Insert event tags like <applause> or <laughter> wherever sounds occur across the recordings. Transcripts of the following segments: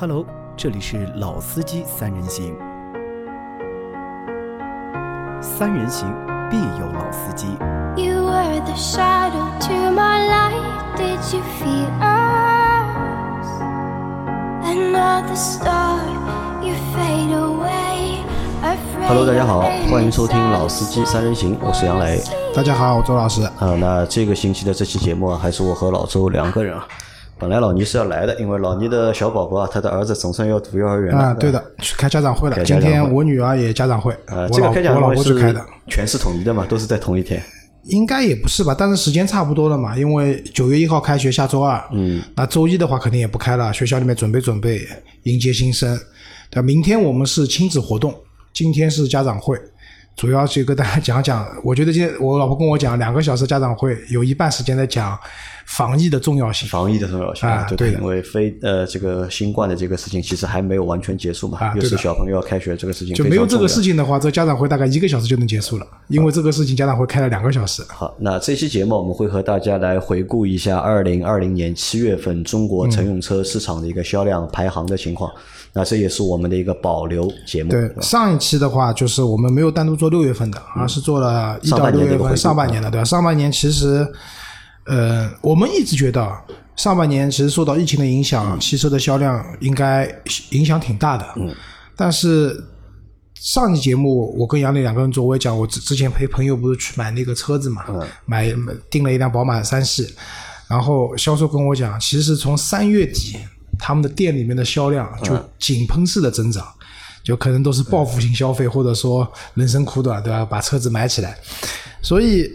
Hello，这里是老司机三人行，三人行必有老司机。You were the shadow to my light. Did you feel us? Another star, you fade away. Hello，大家好，欢迎收听《老司机三人行》，我是杨磊。大家好，我周老师。啊、那这个星期的这期节目啊，还是我和老周两个人啊。本来老倪是要来的，因为老倪的小宝宝啊，他的儿子总算要读幼儿园了。啊，对的，去开家长会了。今天我女儿也家长会，呃，这个开家长会是开的，全市统一的嘛，都是在同一天。应该也不是吧？但是时间差不多了嘛，因为九月一号开学，下周二，嗯，那周一的话肯定也不开了，学校里面准备准备迎接新生。对，明天我们是亲子活动，今天是家长会，主要去跟大家讲讲。我觉得今天我老婆跟我讲，两个小时家长会，有一半时间在讲防疫的重要性。防疫的重要性啊对的因为非呃这个新冠的这个事情其实还没有完全结束嘛，又是小朋友要开学这个事情就没有这个事情的话，这家长会大概一个小时就能结束了，因为这个事情家长会开了两个小时。好，那这期节目我们会和大家来回顾一下二零二零年七月份中国乘用车市场的一个销量排行的情况。那这也是我们的一个保留节目。对，上一期的话，就是我们没有单独做六月份的，而是做了一上到六月份上半年的，对吧？上半年其实，呃，我们一直觉得上半年其实受到疫情的影响，汽车的销量应该影响挺大的。嗯，但是上期节目我跟杨磊两个人做，我也讲，我之之前陪朋友不是去买那个车子嘛，买买订了一辆宝马三系，然后销售跟我讲，其实从三月底他们的店里面的销量就井喷式的增长。就可能都是报复性消费，或者说人生苦短，对吧？把车子买起来。所以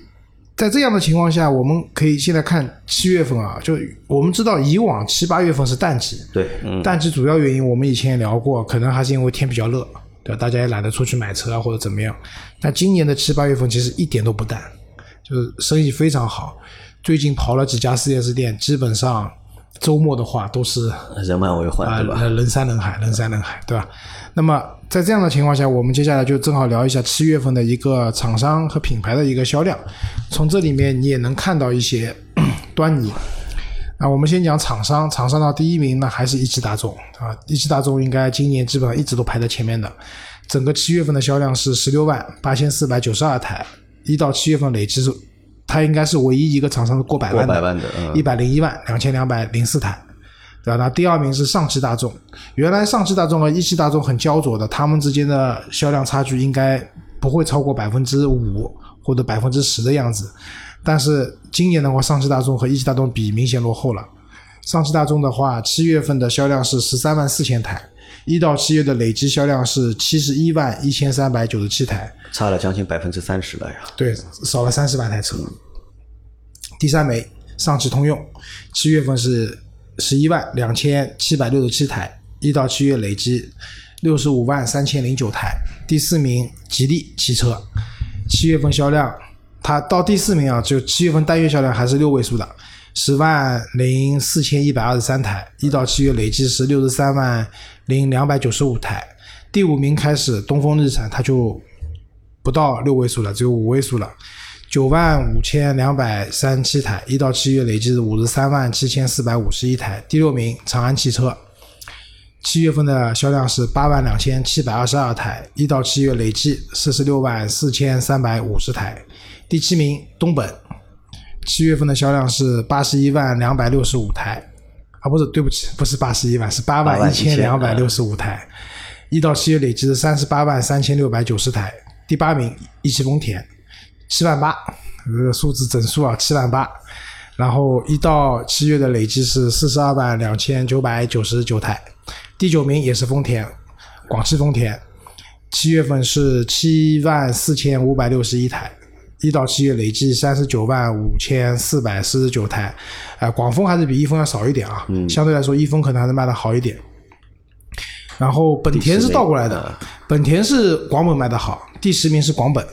在这样的情况下，我们可以现在看七月份啊，就我们知道以往七八月份是淡季，对，嗯，淡季主要原因我们以前也聊过，可能还是因为天比较热，对吧？大家也懒得出去买车啊或者怎么样。但今年的七八月份其实一点都不淡，就是生意非常好。最近跑了几家四 S 店，基本上周末的话都是人满为患，啊，对吧？人人山人海，人山人海，对吧？那么在这样的情况下，我们接下来就正好聊一下七月份的一个厂商和品牌的一个销量，从这里面你也能看到一些端倪。啊，我们先讲厂商，厂商的第一名呢还是一汽大众啊，一汽大众应该今年基本上一直都排在前面的，整个七月份的销量是十六万八千四百九十二台，一到七月份累计是，它应该是唯一一个厂商是过百万的，过百万的嗯一百零一万两千两百零四台。对吧？那第二名是上汽大众，原来上汽大众和一汽大众很焦灼的，他们之间的销量差距应该不会超过百分之五或者百分之十的样子。但是今年的话，上汽大众和一汽大众比明显落后了。上汽大众的话，七月份的销量是十三万四千台，一到七月的累计销量是七十一万一千三百九十七台，差了将近百分之三十了呀。对，少了三十万台车。第三枚，上汽通用，七月份是十一万两千七百六十七台，一到七月累计六十五万三千零九台。第四名，吉利汽车，七月份销量，它到第四名啊，就七月份单月销量还是六位数的，十万零四千一百二十三台，一到七月累计是六十三万零两百九十五台。第五名开始，东风日产它就不到六位数了，只有五位数了，九万五千两百三十七台，一到七月累计是五十三万七千四百五十一台。第六名，长安汽车，七月份的销量是八万两千七百二十二台，一到七月累计四十六万四千三百五十台。第七名，东本，七月份的销量是八十一万两百六十五台，啊，不是，对不起，不是八十一万，是八万一千两百六十五台。一到七月累计是三十八万三千六百九十台。第八名，一汽丰田，七万八，这个数字整数啊，七万八。然后一到七月的累计是四十二万两千九百九十九台。第九名也是丰田，广汽丰田，七月份是七万四千五百六十一台。一到七月累计三十九万五千四百四十九台，啊、广丰还是比一丰要少一点啊，相对来说一丰可能还能卖的好一点。然后本田是倒过来的，本田是广本卖的好，第十名是广本，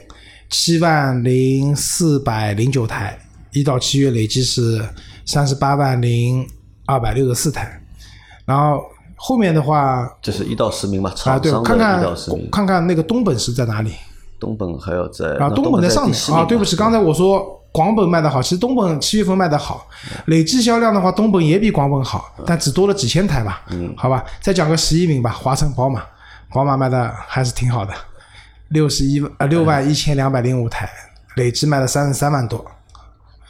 七万零四百零九台，一到七月累计是三十八万零二百六十四台。然后后面的话这是一到十名嘛，啊，对，看看。看看那个东本是在哪里东本还要在啊？那东本在在上面啊，对不起，刚才我说广本卖的好，其实东本七月份卖的好，累计销量的话，东本也比广本好，但只多了几千台吧。嗯，好吧，再讲个十一名吧，华晨宝马，宝马卖的还是挺好的，六十一呃六万一千两百零五台，累计卖了三十三万多。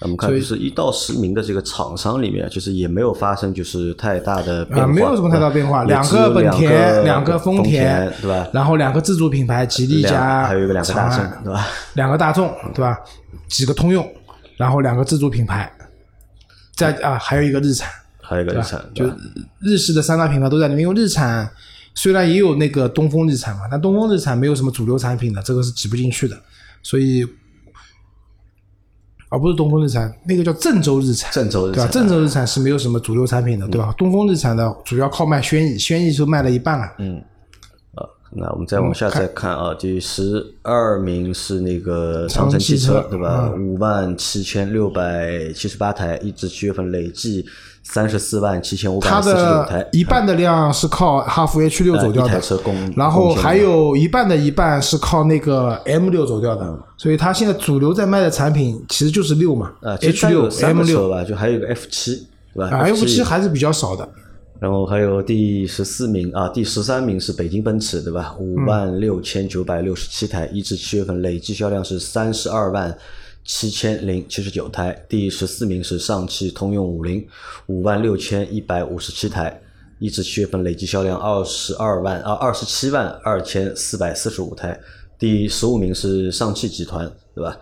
我们看就是一到十名的这个厂商里面，就是也没有发生就是太大的变啊，化，没有什么太大变化，两个本田，两两个丰田，对吧？然后两个自主品牌，吉利两加还有一个两个大众，对吧？两个大众，对吧？几个通用，然后两个自主品牌，在啊还有一个日产，还有一个日产，就日式的三大品牌都在里面。因为日产虽然也有那个东风日产嘛，但东风日产没有什么主流产品的，这个是挤不进去的，所以。而、不是东风日产，那个叫郑州日产，郑州日对吧？产郑州日产是没有什么主流产品的，对吧？东风日产的主要靠卖轩逸，轩逸就卖了一半了。嗯啊，那我们再往下再看啊，第十二名是那个长城汽车，对吧？五万七千六百七十八台，一至七月份累计三十四万七千五百它四十六台的，一半的量是靠哈弗 H 六呃走掉的然后还有一半的一半是靠那个 M 六走掉的，所以它现在主流在卖的产品其实就是六嘛啊，其实，H 六、M 六吧，就还有一个 F 七，对吧啊，F 七还是比较少的。然后还有第十四名啊，第十三名是北京奔驰，对吧？五万六千九百六十七台，一至七月份累计销量是三十二万七千零七十九台。第十四名是上汽通用五菱，五万六千一百五十七台，一至七月份累计销量二十二万啊二十七万二千四百四十五台。第十五名是上汽集团，对吧？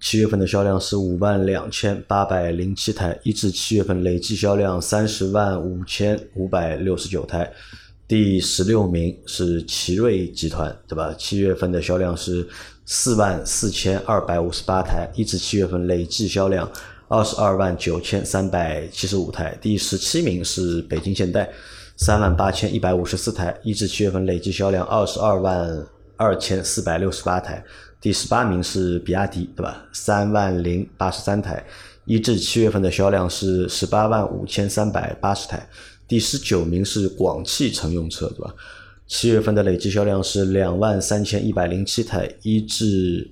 七月份的销量是五万两千八百零七台，一至七月份累计销量三十万五千五百六十九台。第十六名是奇瑞集团，对吧？七月份的销量是四万四千二百五十八台，一至七月份累计销量二十二万九千三百七十五台。第十七名是北京现代，三万八千一百五十四台，一至七月份累计销量二十二万二千四百六十八台。第十八名是比亚迪，对吧？三万零八十三台，一至七月份的销量是十八万五千三百八十台。第十九名是广汽乘用车，对吧？七月份的累计销量是两万三千一百零七台，一至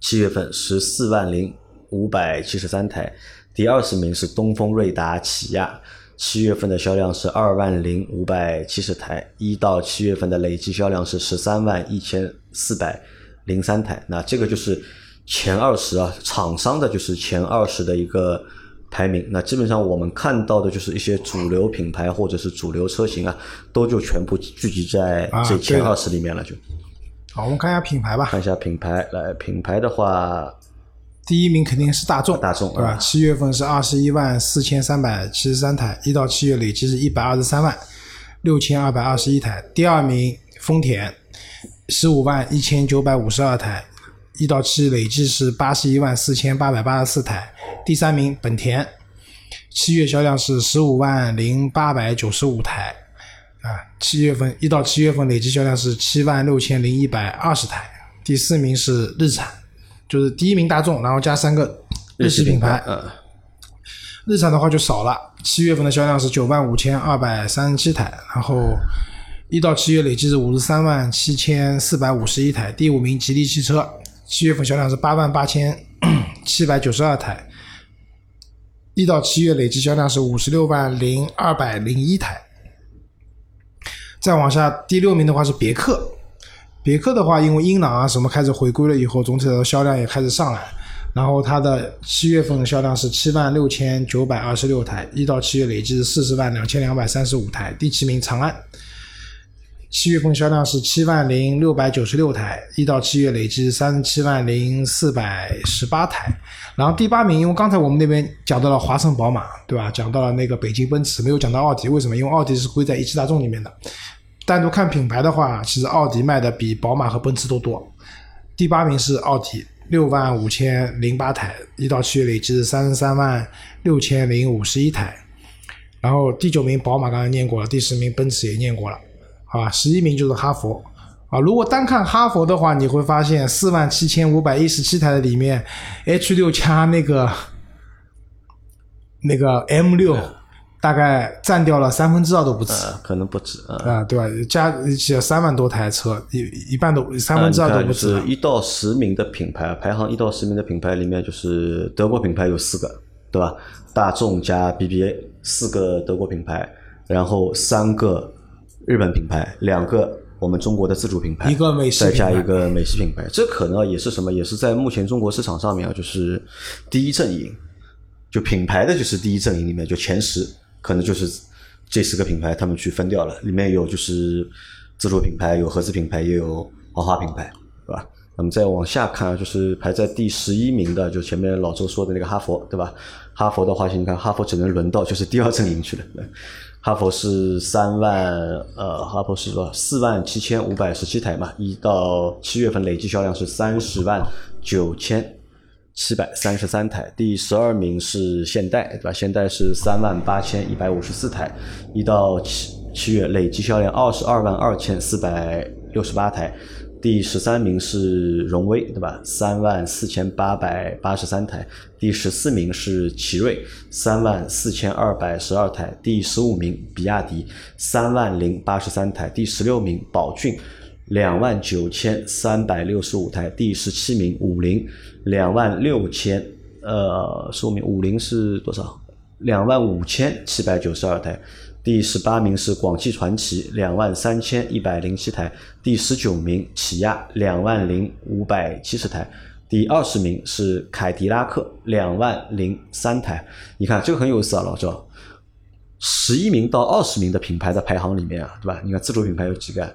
七月份十四万零五百七十三台。第二十名是东风瑞达起亚，七月份的销量是二万零五百七十台，一到七月份的累计销量是十三万一千四百零三台。那这个就是前二十啊，厂商的就是前二十的一个排名。那基本上我们看到的就是一些主流品牌或者是主流车型啊，都就全部聚集在这前二十里面了。就好，我们看一下品牌吧。看一下品牌，来品牌的话，第一名肯定是大众，大众对吧？啊七月份是二十一万四千三百七十三台，一到七月累计是一百二十三万六千二百二十一台。第二名丰田，十五万一千九百五十二台，一到七累计是八十一万四千八百八十四台。第三名本田，七月销量是十五万零八百九十五台，啊，七月份一到七月份累计销量是七万六千零一百二十台。第四名是日产，就是第一名大众，然后加三个日系品牌。嗯，日产的话就少了，七月份的销量是九万五千二百三十七台，然后一到七月累计是五十三万七千四百五十一台。第五名吉利汽车，七月份销量是八万八千 <clears throat> 七百九十二台，一到七月累计销量是五十六万零二百零一台。再往下，第六名的话是别克，别克的话，因为英朗啊什么开始回归了以后，总体的销量也开始上来。然后它的七月份的销量是七万六千九百二十六台，一到七月累计是四十万两千两百三十五台。第七名长安，七月份销量是七万零六百九十六台，一到七月累计三十七万零四百十八台。然后第八名，因为刚才我们那边讲到了华晨宝马，对吧？讲到了那个北京奔驰，没有讲到奥迪，为什么？因为奥迪是归在一汽大众里面的。单独看品牌的话，其实奥迪卖的比宝马和奔驰都多。第八名是奥迪，六万五千零八台，一到七月累计是三十三万六千零五十一台。然后第九名宝马刚才念过了，第十名奔驰也念过了，好吧？十一名就是哈佛啊。如果单看哈佛的话，你会发现四万七千五百一十七台的里面，H 六加那个那个 M 六大概占掉了三分之二都不止。呃，可能不止啊。啊，对吧？加一起三万多台车，一一半都三分之二都不止一到十名的品牌，排行一到十名的品牌里面，就是德国品牌有四个，对吧？大众加 BBA 四个德国品牌，然后三个日本品牌，两个我们中国的自主品牌，一个美式再加一个美式品牌，这可能也是什么？也是在目前中国市场上面啊，就是第一阵营，就品牌的就是第一阵营里面，就前十可能就是这十个品牌他们去分掉了，里面有就是自主品牌，有合资品牌，也有豪华品牌，对吧？那么再往下看啊，就是排在第十一名的，就前面老周说的那个哈佛，对吧？哈佛的话，你看哈佛只能轮到就是第二阵营去了。哈佛是三万，呃，哈佛是多少？四万七千五百十七台嘛，一到七月份累计销量是三十万九千七百三十三台。第十二名是现代，对吧？现代是三万八千一百五十四台，一到七七月累计销量二十二万二千四百六十八台。第十三名是荣威，对吧？三万四千八百八十三台。第十四名是奇瑞，三万四千二百十二台。第十五名比亚迪，三万零八十三台。第十六名宝骏，两万九千三百六十五台。第十七名五菱，两万六千，呃，十五名五菱是多少？两万五千七百九十二台。第十八名是广汽传祺，两万三千一百零七台；第十九名起亚，两万零五百七十台；第二十名是凯迪拉克，两万零三台。你看这个很有意思啊，老赵，十一名到二十名的品牌的排行里面啊，对吧？你看自主品牌有几个？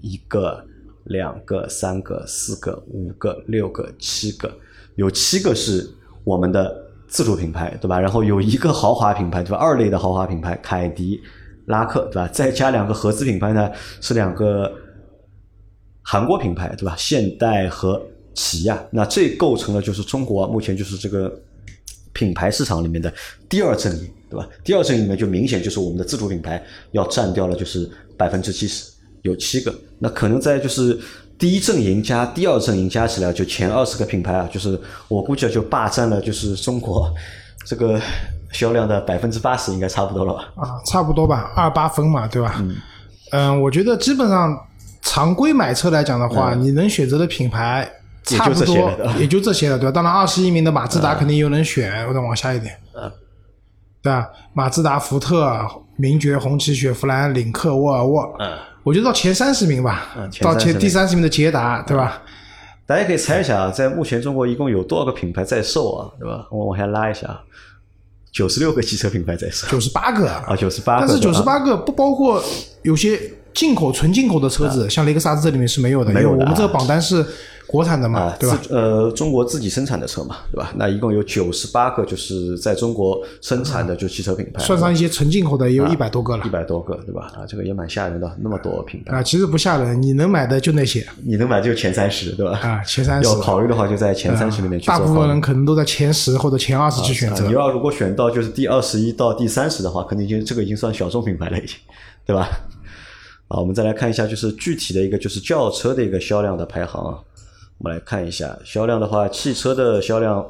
一个、两个、三个、四个、五个、六个、七个，有七个是我们的自主品牌，对吧？然后有一个豪华品牌，对吧？二类的豪华品牌凯迪拉克，对吧？再加两个合资品牌呢，是两个韩国品牌，对吧？现代和起亚，那这构成了就是中国目前就是这个品牌市场里面的第二阵营，对吧？第二阵营里面就明显就是我们的自主品牌要占掉了就是百分之七十，有七个。那可能在就是第一阵营加第二阵营加起来，就前二十个品牌啊，就是我估计就霸占了就是中国这个销量的百分之八十，应该差不多了吧？啊，差不多吧，二八分嘛，对吧？嗯，我觉得基本上常规买车来讲的话，你能选择的品牌嗯也就差不多这些了也就这些了，对吧？当然，二十一名的马自达肯定有人选，我再往下一点，嗯对吧？马自达、福特、名爵、红旗、雪佛兰、领克、沃尔沃，嗯，我觉得到前三十名吧，嗯前到前30名第三十名的捷达，对吧？大家可以猜一下啊，在目前中国一共有多少个品牌在售啊？对吧？我往下拉一下啊，九十六个汽车品牌在售九十八个啊，九十八个。但是九十八个不包括有些进口纯进口的车子，像雷克萨斯这里面是没有的，啊没有的因为我们这个啊榜单是国产的嘛，啊，对吧？呃，中国自己生产的车嘛，对吧？那一共有九十八个，就是在中国生产的就汽车品牌，算上一些纯进口的，也有一百多个了一百多个，对吧？啊，这个也蛮吓人的，那么多品牌，啊。其实不吓人，你能买的就那些你能买就前三十，对吧？啊，前三十要。考虑的话，就在前三十里面去做大。部分人可能都在前十或者前二十去选择啊你。要如果选到就是第二十一到第三十的话，肯定就这个已经算小众品牌了，已经，<laughs> 对吧？啊，我们再来看一下，就是具体的一个就是轿车的一个销量的排行啊。我们来看一下销量的话，汽车的销量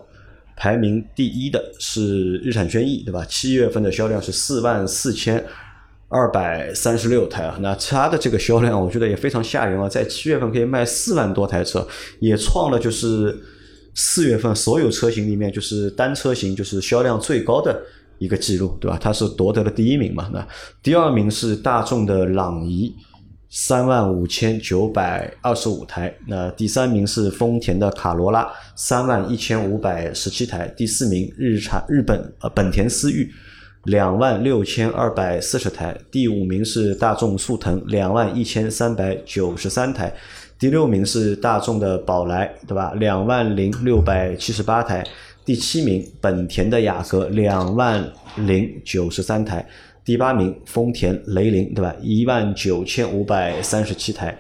排名第一的是日产轩逸，对吧？七月份的销量是四万四千二百三十六台啊，那它的这个销量，我觉得也非常吓人啊，在七月份可以卖四万多台车，也创了就是四月份所有车型里面就是单车型就是销量最高的一个记录，对吧？它是夺得了第一名嘛，那第二名是大众的朗逸。三万五千九百二十五台，那第三名是丰田的卡罗拉，三万一千五百十七台，第四名日产日本呃本田思域，两万六千二百四十台，第五名是大众速腾，两万一千三百九十三台，第六名是大众的宝来，对吧？两万零六百七十八台，第七名本田的雅阁，两万零九十三台。第八名丰田雷凌，对吧？一万九千五百三十七台。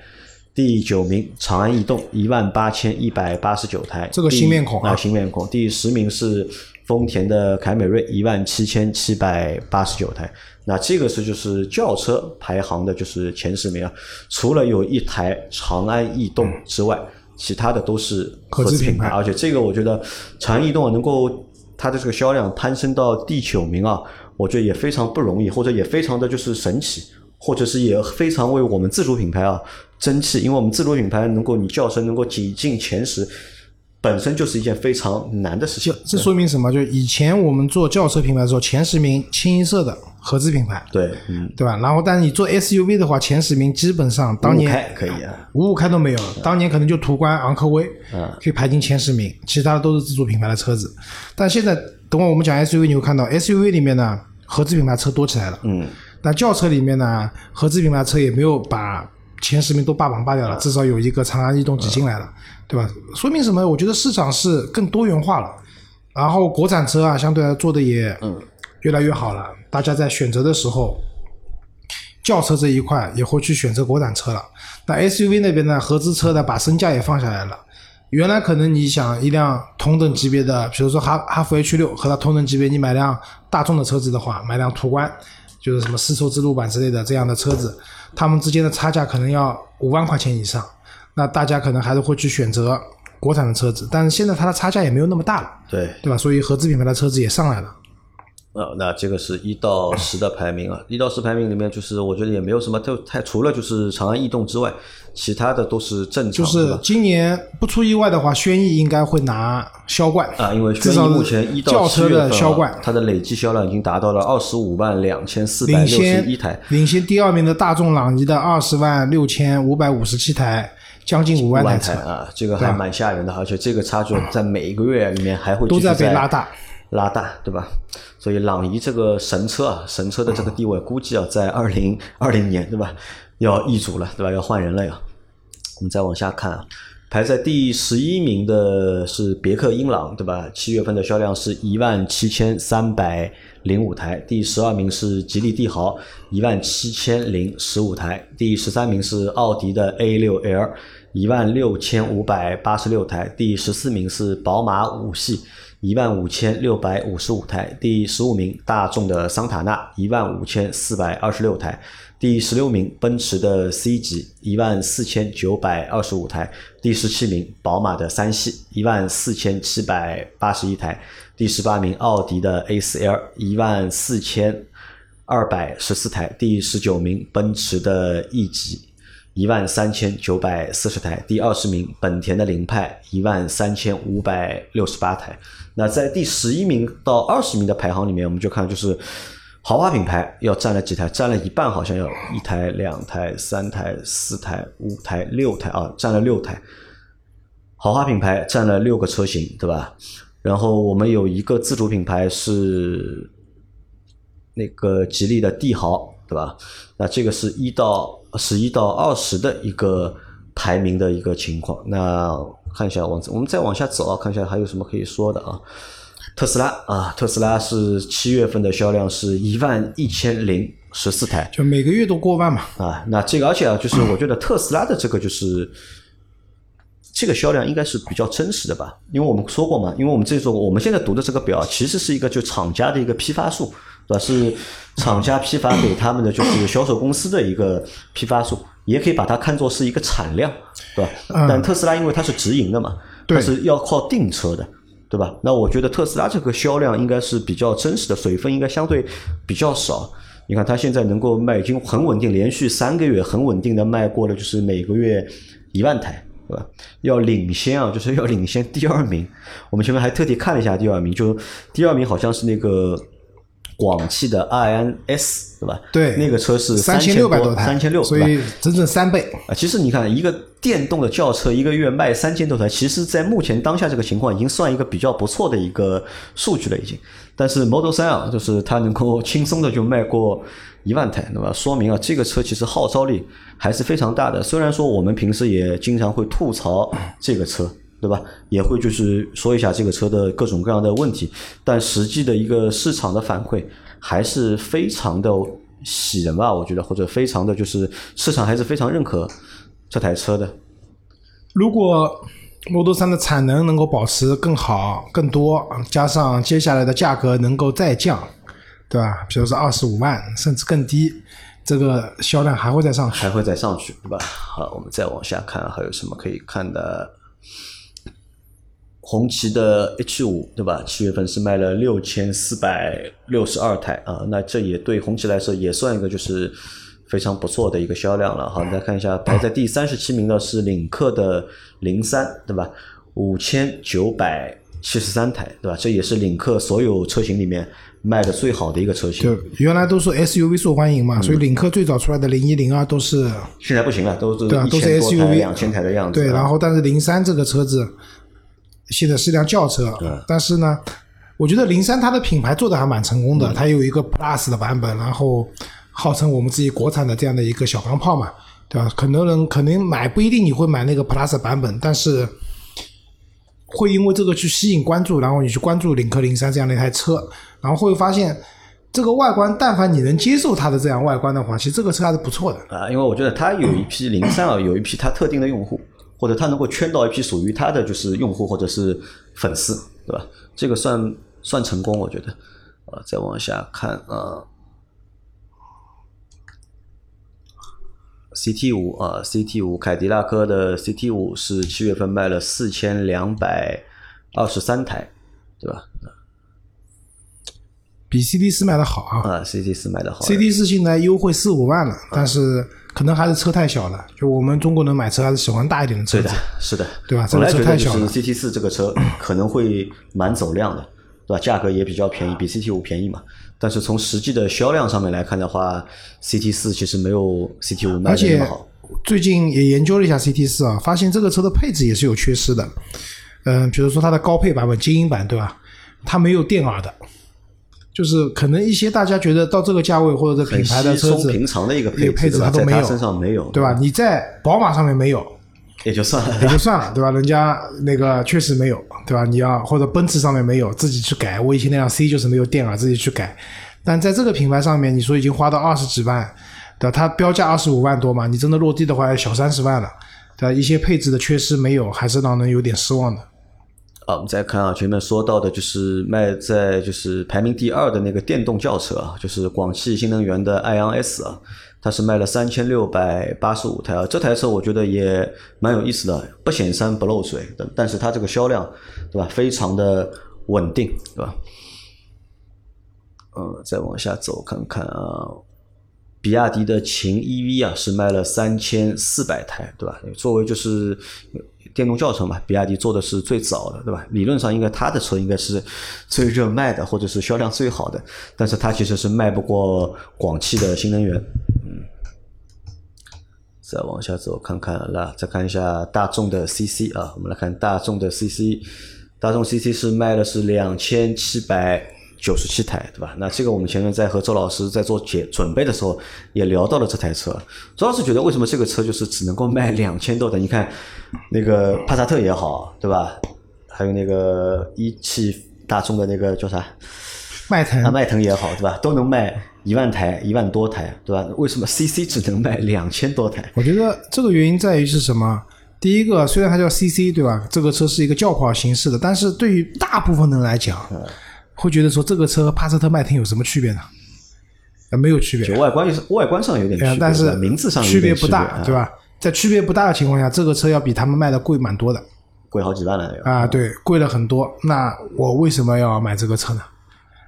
第九名长安逸动，一万八千一百八十九台。这个新面孔啊啊，新面孔。第十名是丰田的凯美瑞，一万七千七百八十九台。那这个是就是轿车排行的，就是前十名啊。除了有一台长安逸动之外，其他的都是合资品牌，合资品牌而且这个我觉得长安逸动能够它的这个销量攀升到第九名啊，我觉得也非常不容易，或者也非常的就是神奇，或者是也非常为我们自主品牌啊争气，因为我们自主品牌能够你叫声能够挤进前十，本身就是一件非常难的事情。这说明什么？就是以前我们做轿车品牌的时候，前十名清一色的合资品牌，对，嗯，对吧？然后，但是你做 SUV 的话，前十名基本上当五年开可以啊，五五开都没有，当年可能就途观、昂科威，嗯可以排进前十名，其他的都是自主品牌的车子。但现在等会我们讲 SUV，你会看到 SUV 里面呢，合资品牌车多起来了，嗯，但轿车里面呢，合资品牌车也没有把前十名都霸榜霸掉了，至少有一个长安逸动挤进来了，对吧？说明什么？我觉得市场是更多元化了，然后国产车啊，相对来做的也越来越好了，大家在选择的时候。轿车这一块也会去选择国产车了。那 SUV 那边呢，合资车呢把身价也放下来了。原来可能你想一辆同等级别的，比如说哈哈弗 H 六和它同等级别，你买辆大众的车子的话，买辆途观，就是什么丝绸之路版之类的这样的车子，它们之间的差价可能要五万块钱以上。那大家可能还是会去选择国产的车子，但是现在它的差价也没有那么大了，对，对吧？所以合资品牌的车子也上来了。呃，那这个是一到十的排名啊，一到十排名里面，就是我觉得也没有什么特太，除了就是长安逸动之外，其他的都是正常，就是今年不出意外的话，轩逸应该会拿销冠啊，因为轩逸目前一到轿车七月份、啊、的销冠，它的累计销量已经达到了二十五万两千四百六十一台，领先第二名的大众朗逸的二十万六千五百五十七台，将近五万台啊，这个还蛮吓人的，而且这个差距在每一个月里面还会都在被拉大。拉大，对吧？所以朗逸这个神车啊，神车的这个地位，估计啊，在二零二零年，对吧？要易主了，对吧？要换人了呀。我们再往下看啊，排在第十一名的是别克英朗，对吧？七月份的销量是一万七千三百零五台。第十二名是吉利帝豪，一万七千零十五台。第十三名是奥迪的 A 六 L，一万六千五百八十六台。第十四名是宝马五系。一万五千六百五十五台，第十五名大众的桑塔纳一万五千四百二十六台，第十六名奔驰的 C 级一万四千九百二十五台，第十七名宝马的三系一万四千七百八十一台，第十八名奥迪的 A 四 L 一万四千二百十四台，第十九名奔驰的 E 级。一万三千九百四十台，第二十名本田的凌派一万三千五百六十八台。那在第十一名到二十名的排行里面，我们就看就是豪华品牌要占了几台，占了一半，好像要一台、两台、三台、四台、五台、六台啊，占了六台。豪华品牌占了六个车型，对吧？然后我们有一个自主品牌是那个吉利的帝豪，对吧？那这个是一到十一到二十的一个排名的一个情况。那看一下往我们再往下走啊，看一下还有什么可以说的啊。特斯拉啊，特斯拉是七月份的销量是一万一千零十四台就每个月都过万嘛。啊。那这个而且啊，就是我觉得特斯拉的这个就是。这个销量应该是比较真实的吧，因为我们说过嘛，因为我们这说过，我们现在读的这个表其实是一个就厂家的一个批发数，对吧？是厂家批发给他们的就是销售公司的一个批发数，也可以把它看作是一个产量，对吧？但特斯拉因为它是直营的嘛，它是要靠订车的，对吧？那我觉得特斯拉这个销量应该是比较真实的，水分应该相对比较少。你看它现在能够卖，已经很稳定，连续三个月很稳定的卖过了，就是每个月一万台。对吧？要领先啊，就是要领先第二名。我们前面还特地看了一下第二名，就第二名好像是那个广汽的 iNS，对吧？对，那个车是三千六百多台，三千六，所以整整三倍啊。其实你看，一个电动的轿车一个月卖三千多台，其实在目前当下这个情况，已经算一个比较不错的一个数据了，已经。但是 Model 三啊，就是它能够轻松的就卖过一万台，那么说明啊，这个车其实号召力还是非常大的。虽然说我们平时也经常会吐槽这个车，对吧？也会就是说一下这个车的各种各样的问题，但实际的一个市场的反馈还是非常的喜人吧？我觉得，或者非常的就是市场还是非常认可这台车的。如果 Model 3的产能能够保持更好、更多，加上接下来的价格能够再降，对吧？比如说二十五万甚至更低，这个销量还会再上去，还会再上去，对吧？好，我们再往下看，还有什么可以看的？红旗的 H 五对吧？七月份是卖了六千四百六十二台啊，那这也对红旗来说也算一个就是非常不错的一个销量了。好，你再看一下排在第三十七名的是领克的零三对吧？五千九百七十三台对吧？这也是领克所有车型里面卖的最好的一个车型就。原来都说 SUV 受欢迎嘛，所以领克最早出来的零一零二都是现在不行了，都是对啊，都是 SUV，两千台的样子。对，啊然后但是零三这个车子现在是辆轿车，但是呢，我觉得零三它的品牌做的还蛮成功嗯的，它有一个 Plus 的版本，然后号称我们自己国产的这样的一个小钢炮嘛，对吧？很多人肯定买不一定你会买那个 Plus 版本，但是会因为这个去吸引关注，然后你去关注领克零三这样的一台车，然后会发现。这个外观，但凡你能接受它的这样外观的话，其实这个车还是不错的。啊，因为我觉得它有一批零三啊，有一批它特定的用户，或者他能够圈到一批属于他的就是用户或者是粉丝，对吧？这个算算成功，我觉得。啊，再往下看啊，CT 五啊，CT 五，凯迪拉克的 CT 五是七月份卖了四千两百二十三台，对吧？比 CT 四卖的好啊。啊，CT 四卖的好。CT 四现在优惠四五万了，但是可能还是车太小了。就我们中国人买车还是喜欢大一点的车子对的，，是的，对吧？这本来个车觉得就是太小了。CT 四这个车 <coughs> 可能会蛮走量的，对吧？价格也比较便宜，比 CT 五便宜嘛。但是从实际的销量上面来看的话，CT 四其实没有 CT 五卖的那么好。最近也研究了一下 CT 四啊，发现这个车的配置也是有缺失的。嗯、比如说它的高配版本、精英版，对吧？它没有电耳的，就是可能一些大家觉得到这个价位或者这品牌的车子平常的一个一个配置？它都没有，在它身上没有，对吧？？你在宝马上面没有，也就算了，也就算了，对吧？人家那个确实没有，对吧？你要或者奔驰上面没有，自己去改。我以前那辆 C 就是没有电了，自己去改。但在这个品牌上面，你说已经花到二十几万，对吧？它标价二十五万多嘛，你真的落地的话要小三十万了，对吧？一些配置的缺失没有，还是让人有点失望的。啊，我们再看啊，前面说到的就是卖在就是排名第二的那个电动轿车啊，就是广汽新能源的爱昂 S 啊，它是卖了三千六百八十五台啊。这台车我觉得也蛮有意思的，不显山不漏水的，但是它这个销量对吧，非常的稳定，对吧？嗯，再往下走看看啊，比亚迪的秦 EV 啊是卖了三千四百台，对吧？作为就是电动轿车嘛，比亚迪做的是最早的，对吧？理论上应该它的车应该是最热卖的，或者是销量最好的，但是它其实是卖不过广汽的新能源。嗯，再往下走看看，那再看一下大众的 CC 啊，我们来看大众的 CC，大众 CC 是卖的是两千七百九十七台，对吧？那这个我们前面在和周老师在做解准备的时候也聊到了这台车。周老师觉得为什么这个车就是只能够卖两千多台？你看那个帕萨特也好，对吧？还有那个一汽大众的那个叫啥？迈腾啊，迈腾也好，对吧？都能卖一万台、一万多台，对吧？为什么 CC 只能卖两千多台？我觉得这个原因在于是什么？第一个，虽然它叫 CC，对吧？这个车是一个轿跑形式的，但是对于大部分人来讲，会觉得说这个车和帕萨特、迈腾有什么区别呢？呃，没有区别就。外观是外观上有点区别，，呃但是名字上有区别不大，对吧？在区别不大的情况下，这个车要比他们卖的贵蛮多的贵好几万了要啊，对，贵了很多。那我为什么要买这个车呢？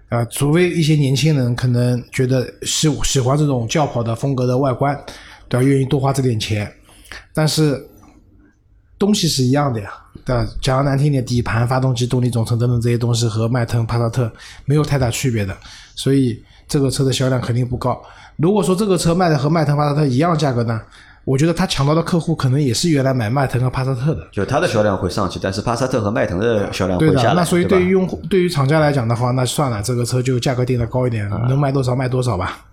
啊，除非一些年轻人可能觉得喜喜欢这种轿跑的风格的外观，对吧？愿意多花这点钱，但是东西是一样的呀，对吧？讲的难听点，底盘、发动机、动力总成等等这些东西和迈腾、帕萨特没有太大区别的，所以这个车的销量肯定不高。如果说这个车卖的和迈腾、帕萨特一样价格呢，我觉得他抢到的客户可能也是原来买迈腾和帕萨特的。就它的销量会上去，但是帕萨特和迈腾的销量会对的，下来。那所以对于用户、对于厂家来讲的话，那算了，这个车就价格定的高一点，啊能卖多少卖多少吧。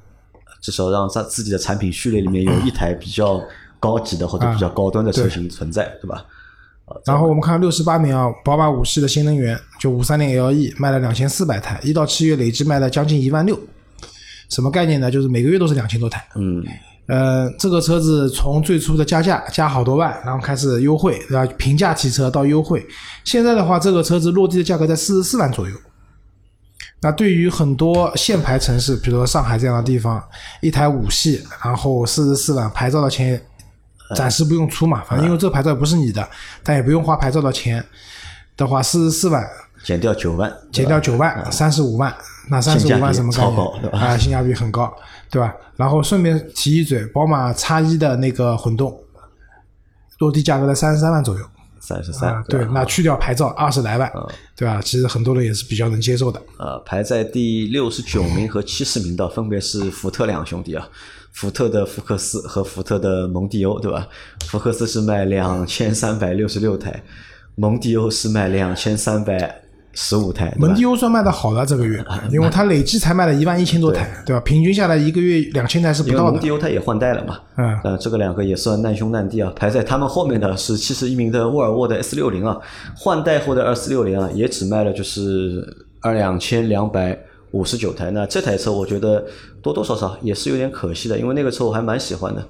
至少让自自己的产品序列里面有一台比较高级的或者比较高端的车型存在，对吧？然后我们看六十八名啊，宝马五系的新能源，就五三零 LE 卖了两千四百台，一到七月累计卖了将近一万六。什么概念呢？就是每个月都是两千多台。嗯，呃，这个车子从最初的加价加好多万，然后开始优惠，对吧？平价提车到优惠，现在的话，这个车子落地的价格在四十四万左右。那对于很多限牌城市，比如说上海这样的地方，一台五系，然后四十四万，牌照的钱暂时不用出嘛，反正因为这牌照不是你的，但也不用花牌照的钱。的话，四十四万减掉九万，减掉九万，三十五万，那三十五万什么概念啊？性价比很高，对吧？然后顺便提一嘴，宝马叉一的那个混动，落地价格在三十三万左右。三十三啊，，对，那去掉牌照二十来万，对吧？其实很多人也是比较能接受的。呃，排在第六十九名和七十名的分别是福特两兄弟啊，福特的福克斯和福特的蒙迪欧，对吧？福克斯是卖两千三百六十六台，蒙迪欧是卖两千三百十五台，蒙迪欧算卖的好的这个月，因为它累计才卖了一万一千多台，对吧？平均下来一个月两千台是不到的蒙迪。欧它也换代了嘛，嗯呃，这个两个也算难兄难弟啊。排在他们后面的是七十一名的沃尔沃的 S 六零啊，换代后的二四六零啊，也只卖了就是二两千两百五十九台。那这台车我觉得多多少少也是有点可惜的，因为那个车我还蛮喜欢的。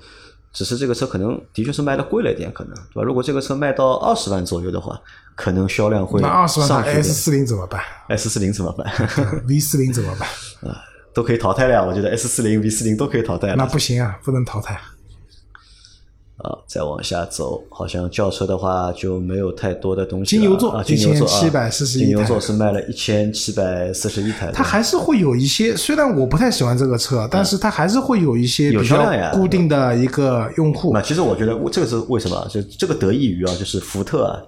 只是这个车可能的确是卖的贵了一点，可能对吧？如果这个车卖到二十万左右的话，可能销量会那二十万台上 S 点。四零怎么办 S 四零怎么办？？<laughs> V 四零怎么办？<laughs> 啊都可以淘汰了呀，我觉得 S 四零、V 四零都可以淘汰了。那不行啊，不能淘汰。啊，再往下走，好像轿车的话就没有太多的东西了。金牛座啊，金牛座啊，1741金牛座是卖了一千七百四十一台，它还是会有一些，虽然我不太喜欢这个车，但是它还是会有一些比较固定的一个用户那。其实我觉得这个是为什么啊？就这个得益于啊，就是福特啊，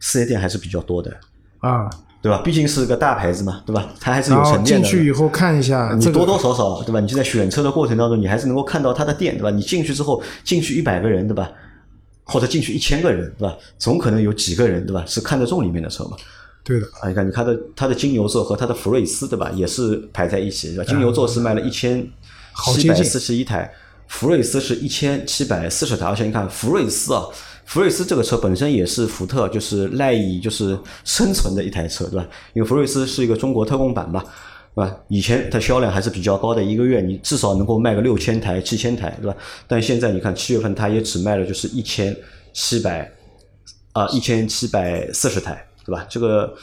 四 S 店还是比较多的，啊，对吧？毕竟是个大牌子嘛，对吧？它还是有沉淀的。进去以后看一下你多多少少，对吧？你就在选车的过程当中，你还是能够看到它的店，对吧？你进去之后，进去一百个人，对吧？或者进去一千个人，对吧？总可能有几个人，对吧？是看得中里面的车嘛。对的，啊，你看，你看它的它的金牛座和它的福睿斯，对吧？也是排在一起，对吧？金牛座是卖了一千七百四十一台，福睿斯是一千七百四十台，而且你看福睿斯啊，福睿斯这个车本身也是福特就是赖以就是生存的一台车，对吧？因为福睿斯是一个中国特供版嘛，对吧？以前它销量还是比较高的，一个月你至少能够卖个六千台、七千台，对吧？但现在你看七月份它也只卖了就是一千七百啊一千七百四十台，对吧？这个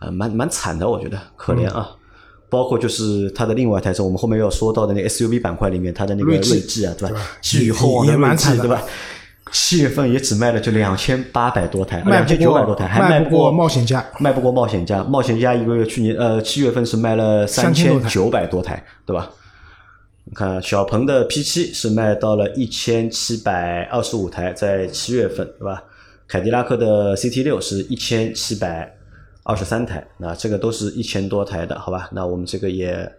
呃蛮蛮惨的，我觉得可怜啊。包括就是它的另外一台车，我们后面要说到的那个 SUV 板块里面，它的那个锐志啊，对吧对吧？寄予厚望的也蛮锐志，惨对吧？七月份也只卖了就两千八百多台，两千九百多台，还卖不过冒险家卖不过冒险家。冒险家一个月去年呃七月份是卖了三3000多台千九百多台，对吧？你看小鹏的 P 七是卖到了一千七百二十五台，在七月份，对吧？凯迪拉克的 CT 六是一千七百二十三台，那这个都是一千多台的，好吧？那我们这个也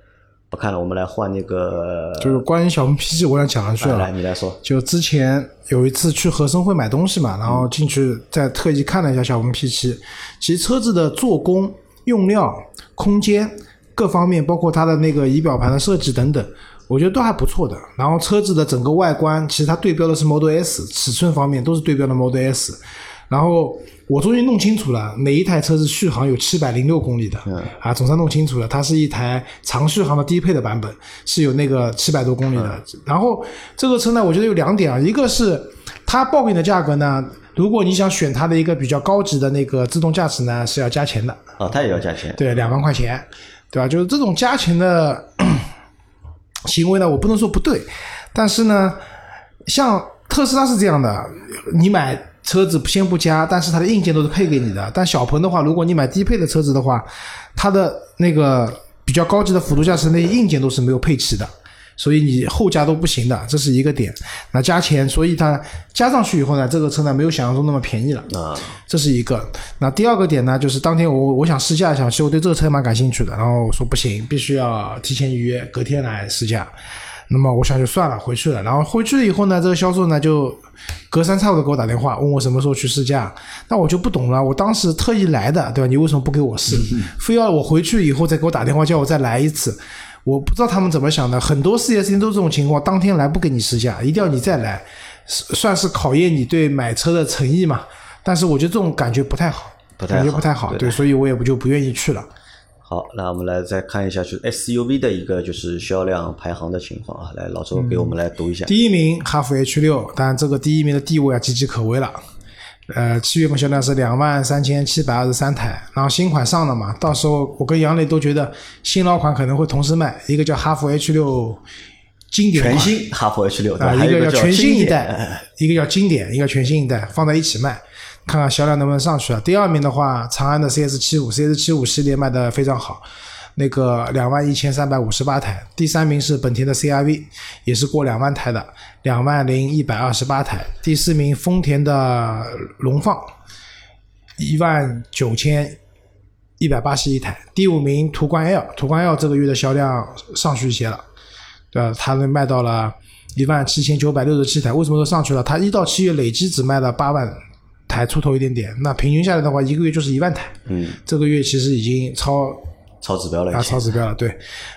不看了，我们来换那个，就是关于小鹏 P7，我想讲一句来啊来，你来说，就之前有一次去和生汇买东西嘛，然后进去再特意看了一下小鹏 P7，其实车子的做工、用料、空间各方面，包括它的那个仪表盘的设计等等，我觉得都还不错的。然后车子的整个外观，其实它对标的是 Model S，尺寸方面都是对标的 Model S。然后我终于弄清楚了，哪一台车是续航有七百零六公里的，啊，总算弄清楚了，它是一台长续航的低配的版本，是有那个七百多公里的。然后这个车呢，我觉得有两点啊，一个是它报给你的价格呢，如果你想选它的一个比较高级的那个自动驾驶呢，是要加钱的，哦，它也要加钱，对，两万块钱，对吧？就是这种加钱的 <coughs> 行为呢，我不能说不对，但是呢，像特斯拉是这样的，你买车子先不加，但是它的硬件都是配给你的。但小鹏的话，如果你买低配的车子的话，它的那个比较高级的辅助驾驶那些硬件都是没有配齐的。所以你后加都不行的，这是一个点。那加钱，所以它加上去以后呢，这个车呢没有想象中那么便宜了。啊，这是一个。那第二个点呢，就是当天我我想试驾一下，其实我对这个车蛮感兴趣的，然后我说不行，必须要提前预约，隔天来试驾。那么我想就算了，回去了。然后回去了以后呢，这个销售呢就隔三差五的给我打电话，问我什么时候去试驾。那我就不懂了，我当时特意来的，对吧？你为什么不给我试？非要我回去以后再给我打电话叫我再来一次？我不知道他们怎么想的，很多四 S 店都是这种情况，当天来不给你试驾，一定要你再来，算是考验你对买车的诚意嘛。但是我觉得这种感觉不太好，不太好感觉不太好，对对，所以我也不就不愿意去了。好，那我们来再看一下，就是 SUV 的一个就是销量排行的情况啊。来，老周给我们来读一下。第一名哈弗 H 六，当然这个第一名的地位啊岌岌可危了。呃，七月份销量是两万三千七百二十三台，然后新款上了嘛，到时候我跟杨磊都觉得新老款可能会同时卖，一个叫哈弗 H 六经典款全新哈弗 H 六，啊，一个叫全新一代，一个叫经典，一个全新一代，放在一起卖。看看销量能不能上去啊。第二名的话，长安的 CS 七五，CS 七五系列卖的非常好，那个两万一千三百五十八台。第三名是本田的 CRV，也是过两万台的，两万零一百二十八台。第四名丰田的荣放，一万九千一百八十一台。第五名途观 L，途观 L 这个月的销量上去一些了，对吧？它们卖到了一万七千九百六十七台。为什么说上去了？它一到七月累计只卖了八万台出头一点点，那平均下来的话，一个月就是一万台。嗯，这个月其实已经超超指标了啊，超指标了，对。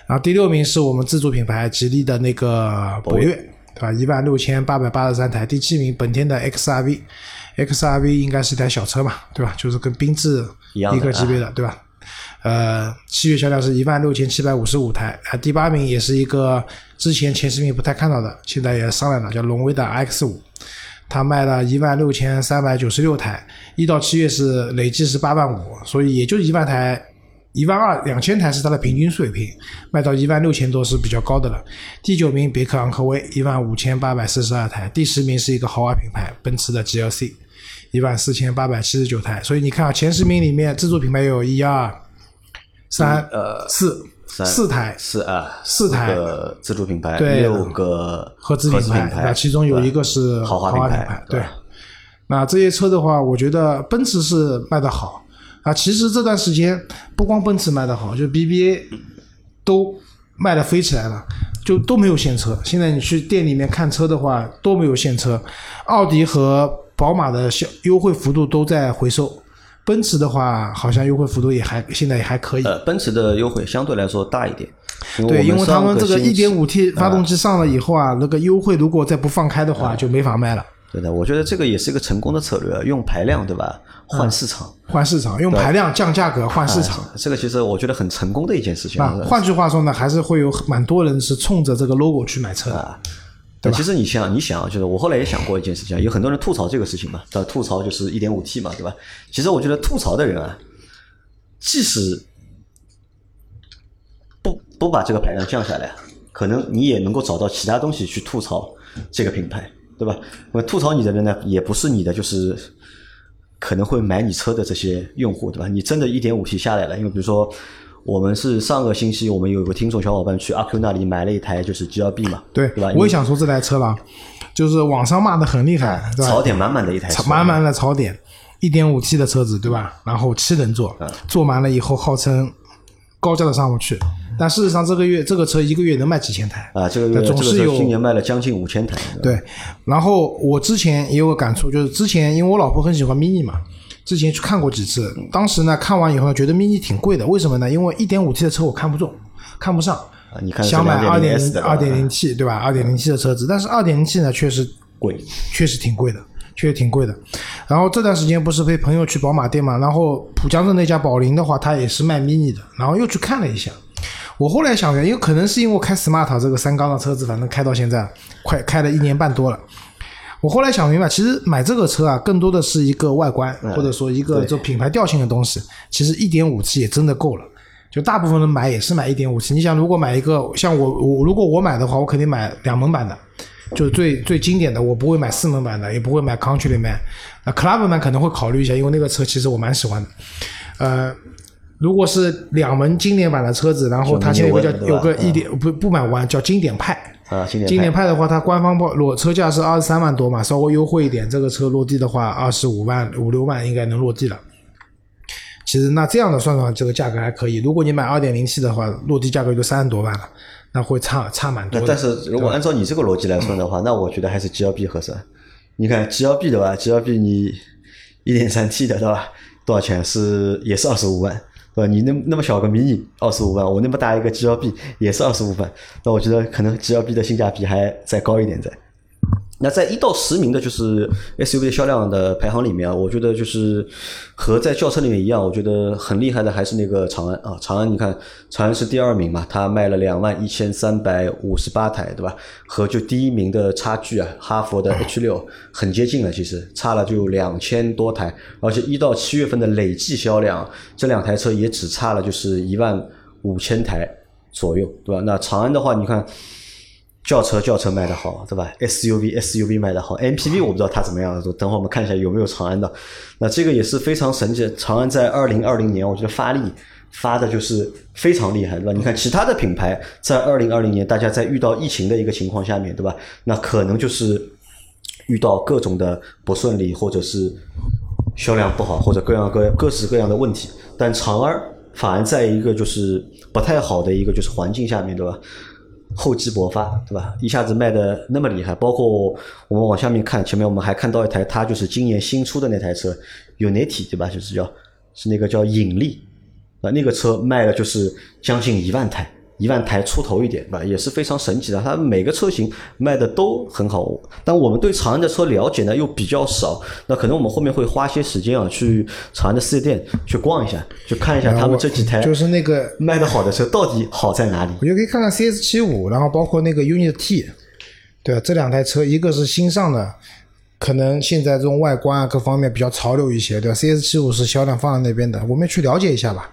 然后第六名是我们自主品牌吉利的那个博越，对吧？一万六千八百八十三台。第七名本田的 XRV，XRV 应该是台小车嘛，对吧？就是跟缤智一个级别的，对吧？呃，七月销量是一万六千七百五十五台。啊，第八名也是一个之前前十名不太看到的，现在也上来了，叫荣威的 X 五。它卖了一万六千三百九十六台，一到七月是累计是八万五，所以也就一万台，一万二两千台是它的平均水平，卖到一万六千多是比较高的了。第九名别克昂科威一万五千八百四十二台，第十名是一个豪华品牌奔驰的 GLC，一万四千八百七十九台。所以你看啊，前十名里面自主品牌有一二三呃四三四台四啊，四台个自主品牌，对六个合资品品牌，那其中有一个是豪华品牌，对吧。那这些车的话，我觉得奔驰是卖的好啊。其实这段时间不光奔驰卖的好，就 BBA 都卖的飞起来了，就都没有现车。现在你去店里面看车的话，都没有现车。奥迪和宝马的销优惠幅度都在回收，奔驰的话好像优惠幅度也还现在也还可以。呃，奔驰的优惠相对来说大一点，对，因为他们这个一点五 T 发动机上了以后啊，那个优惠如果再不放开的话，就没法卖了。对的，我觉得这个也是一个成功的策略，用排量对吧，换市场，换市场，用排量降价格换市场。啊这个其实我觉得很成功的一件事情。啊，换句话说呢，还是会有蛮多人是冲着这个 logo 去买车的。啊其实你想，你想，就是我后来也想过一件事情，有很多人吐槽这个事情嘛，对吧？吐槽就是一点五 T 嘛，对吧？其实我觉得吐槽的人啊，即使不不把这个排量降下来，可能你也能够找到其他东西去吐槽这个品牌，对吧？那吐槽你的人呢，也不是你的就是可能会买你车的这些用户，对吧？你真的一点五 T 下来了，因为比如说我们是上个星期我们有个听众小伙伴去阿 Q 那里买了一台就是 GLB 嘛，对对吧？我也想说这台车了，就是网上骂的很厉害，对吧？槽点满满的一台车，满满的槽点，一点五 T 的车子，对吧？然后七人座，嗯坐满了以后号称高价的上不去，但事实上这个月这个车一个月能卖几千台啊，这个那月总是有车今年卖了将近五千台，对，然后我之前也有个感触，就是之前因为我老婆很喜欢 mini 嘛，之前去看过几次，当时呢看完以后呢，觉得 mini 挺贵的，为什么呢？因为一点五 T 的车我看不中，看不上。啊，你看想买二点零的二点零 T 对吧？二点零 T 的车子，但是二点零 T 呢，确实贵，确实挺贵的，确实挺贵的。然后这段时间不是陪朋友去宝马店嘛，然后浦江镇那家宝林的话，它也是卖 mini 的，然后又去看了一下。我后来想，因为可能是因为我开 smart 这个三缸的车子，反正开到现在快开了一年半多了。我后来想明白，其实买这个车啊，更多的是一个外观，或者说一个就品牌调性的东西。其实一点五 T 也真的够了。就大部分人买也是买一点五 T。你想，如果买一个像我我如果我买的话，我肯定买两门版的，就是最最经典的，我不会买四门版的，也不会买 Countryman。那 Clubman 可能会考虑一下，因为那个车其实我蛮喜欢的。呃，如果是两门经典版的车子，然后它现在有个叫有个一点不不买完叫经典派。啊，经典经典派的话，它官方报裸车价是二十三万多嘛，稍微优惠一点，这个车落地的话，二十五万五六万应该能落地了。其实那这样的算算，这个价格还可以。如果你买二点零 T 的话，落地价格就三十多万了，那会差差蛮多的。但是如果按照你这个逻辑来算的话，那我觉得还是 GLB 合算。你看 GLB 的话，GLB 你一点三 T 的对吧？多少钱？是也是二十五万，对吧？你那那么小个 mini 二十五万，我那么大一个 GLB 也是二十五万，那我觉得可能 GLB 的性价比还再高一点在。那在一到十名的就是 SUV 销量的排行里面啊，我觉得就是和在轿车里面一样，我觉得很厉害的还是那个长安啊。长安你看，长安是第二名嘛，它卖了两万一千三百五十八台，对吧？和就第一名的差距啊，哈佛的 H 六很接近了，其实差了就两千多台，而且一到七月份的累计销量，这两台车也只差了就是一万五千台左右，对吧？那长安的话，你看。轿车轿车卖的好，对吧？SUV SUV 卖的好，MPV 我不知道它怎么样，等会儿我们看一下有没有长安的。那这个也是非常神奇，长安在二零二零年，我觉得发力发的就是非常厉害，对吧？你看其他的品牌在二零二零年，大家在遇到疫情的一个情况下面，对吧？那可能就是遇到各种的不顺利，或者是销量不好，或者各样各各式各样的问题，但长安反而在一个就是不太好的一个就是环境下面，对吧？厚积薄发，对吧？一下子卖的那么厉害，包括我们往下面看，前面我们还看到一台，它就是今年新出的那台车，Unity，对吧？就是叫是那个叫引力啊，那个车卖了就是将近一万台，一万台出头一点，吧？也是非常神奇的。它每个车型卖的都很好，但我们对长安的车了解呢又比较少，那可能我们后面会花些时间啊，去长安的四 S 店去逛一下，去看一下他们这几台就是那个卖的好的车到底好在哪里。我就可以看看 CS 七五，然后包括那个 Unit T，对吧？这两台车，一个是新上的，可能现在这种外观啊各方面比较潮流一些，对吧？CS 七五是销量放在那边的，我们去了解一下吧。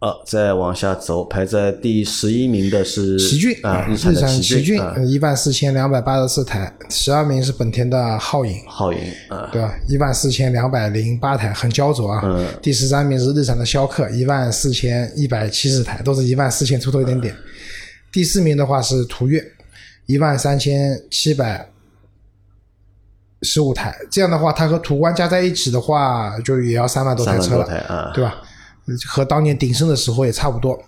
呃，再往下走，排在第十一名的是奇骏啊，日产奇奇骏啊，一万四千两百八十四台，十二名是本田的皓影，皓影啊，对吧？一万四千两百零八台，很焦灼啊。嗯第十三名是日产的逍客，一万四千一百七十台，都是一万四千出头一点点。第四名的话是途岳，一万三千七百十五台，这样的话，它和途观加在一起的话，就也要三万多台车了，对吧？和当年鼎盛的时候也差不多。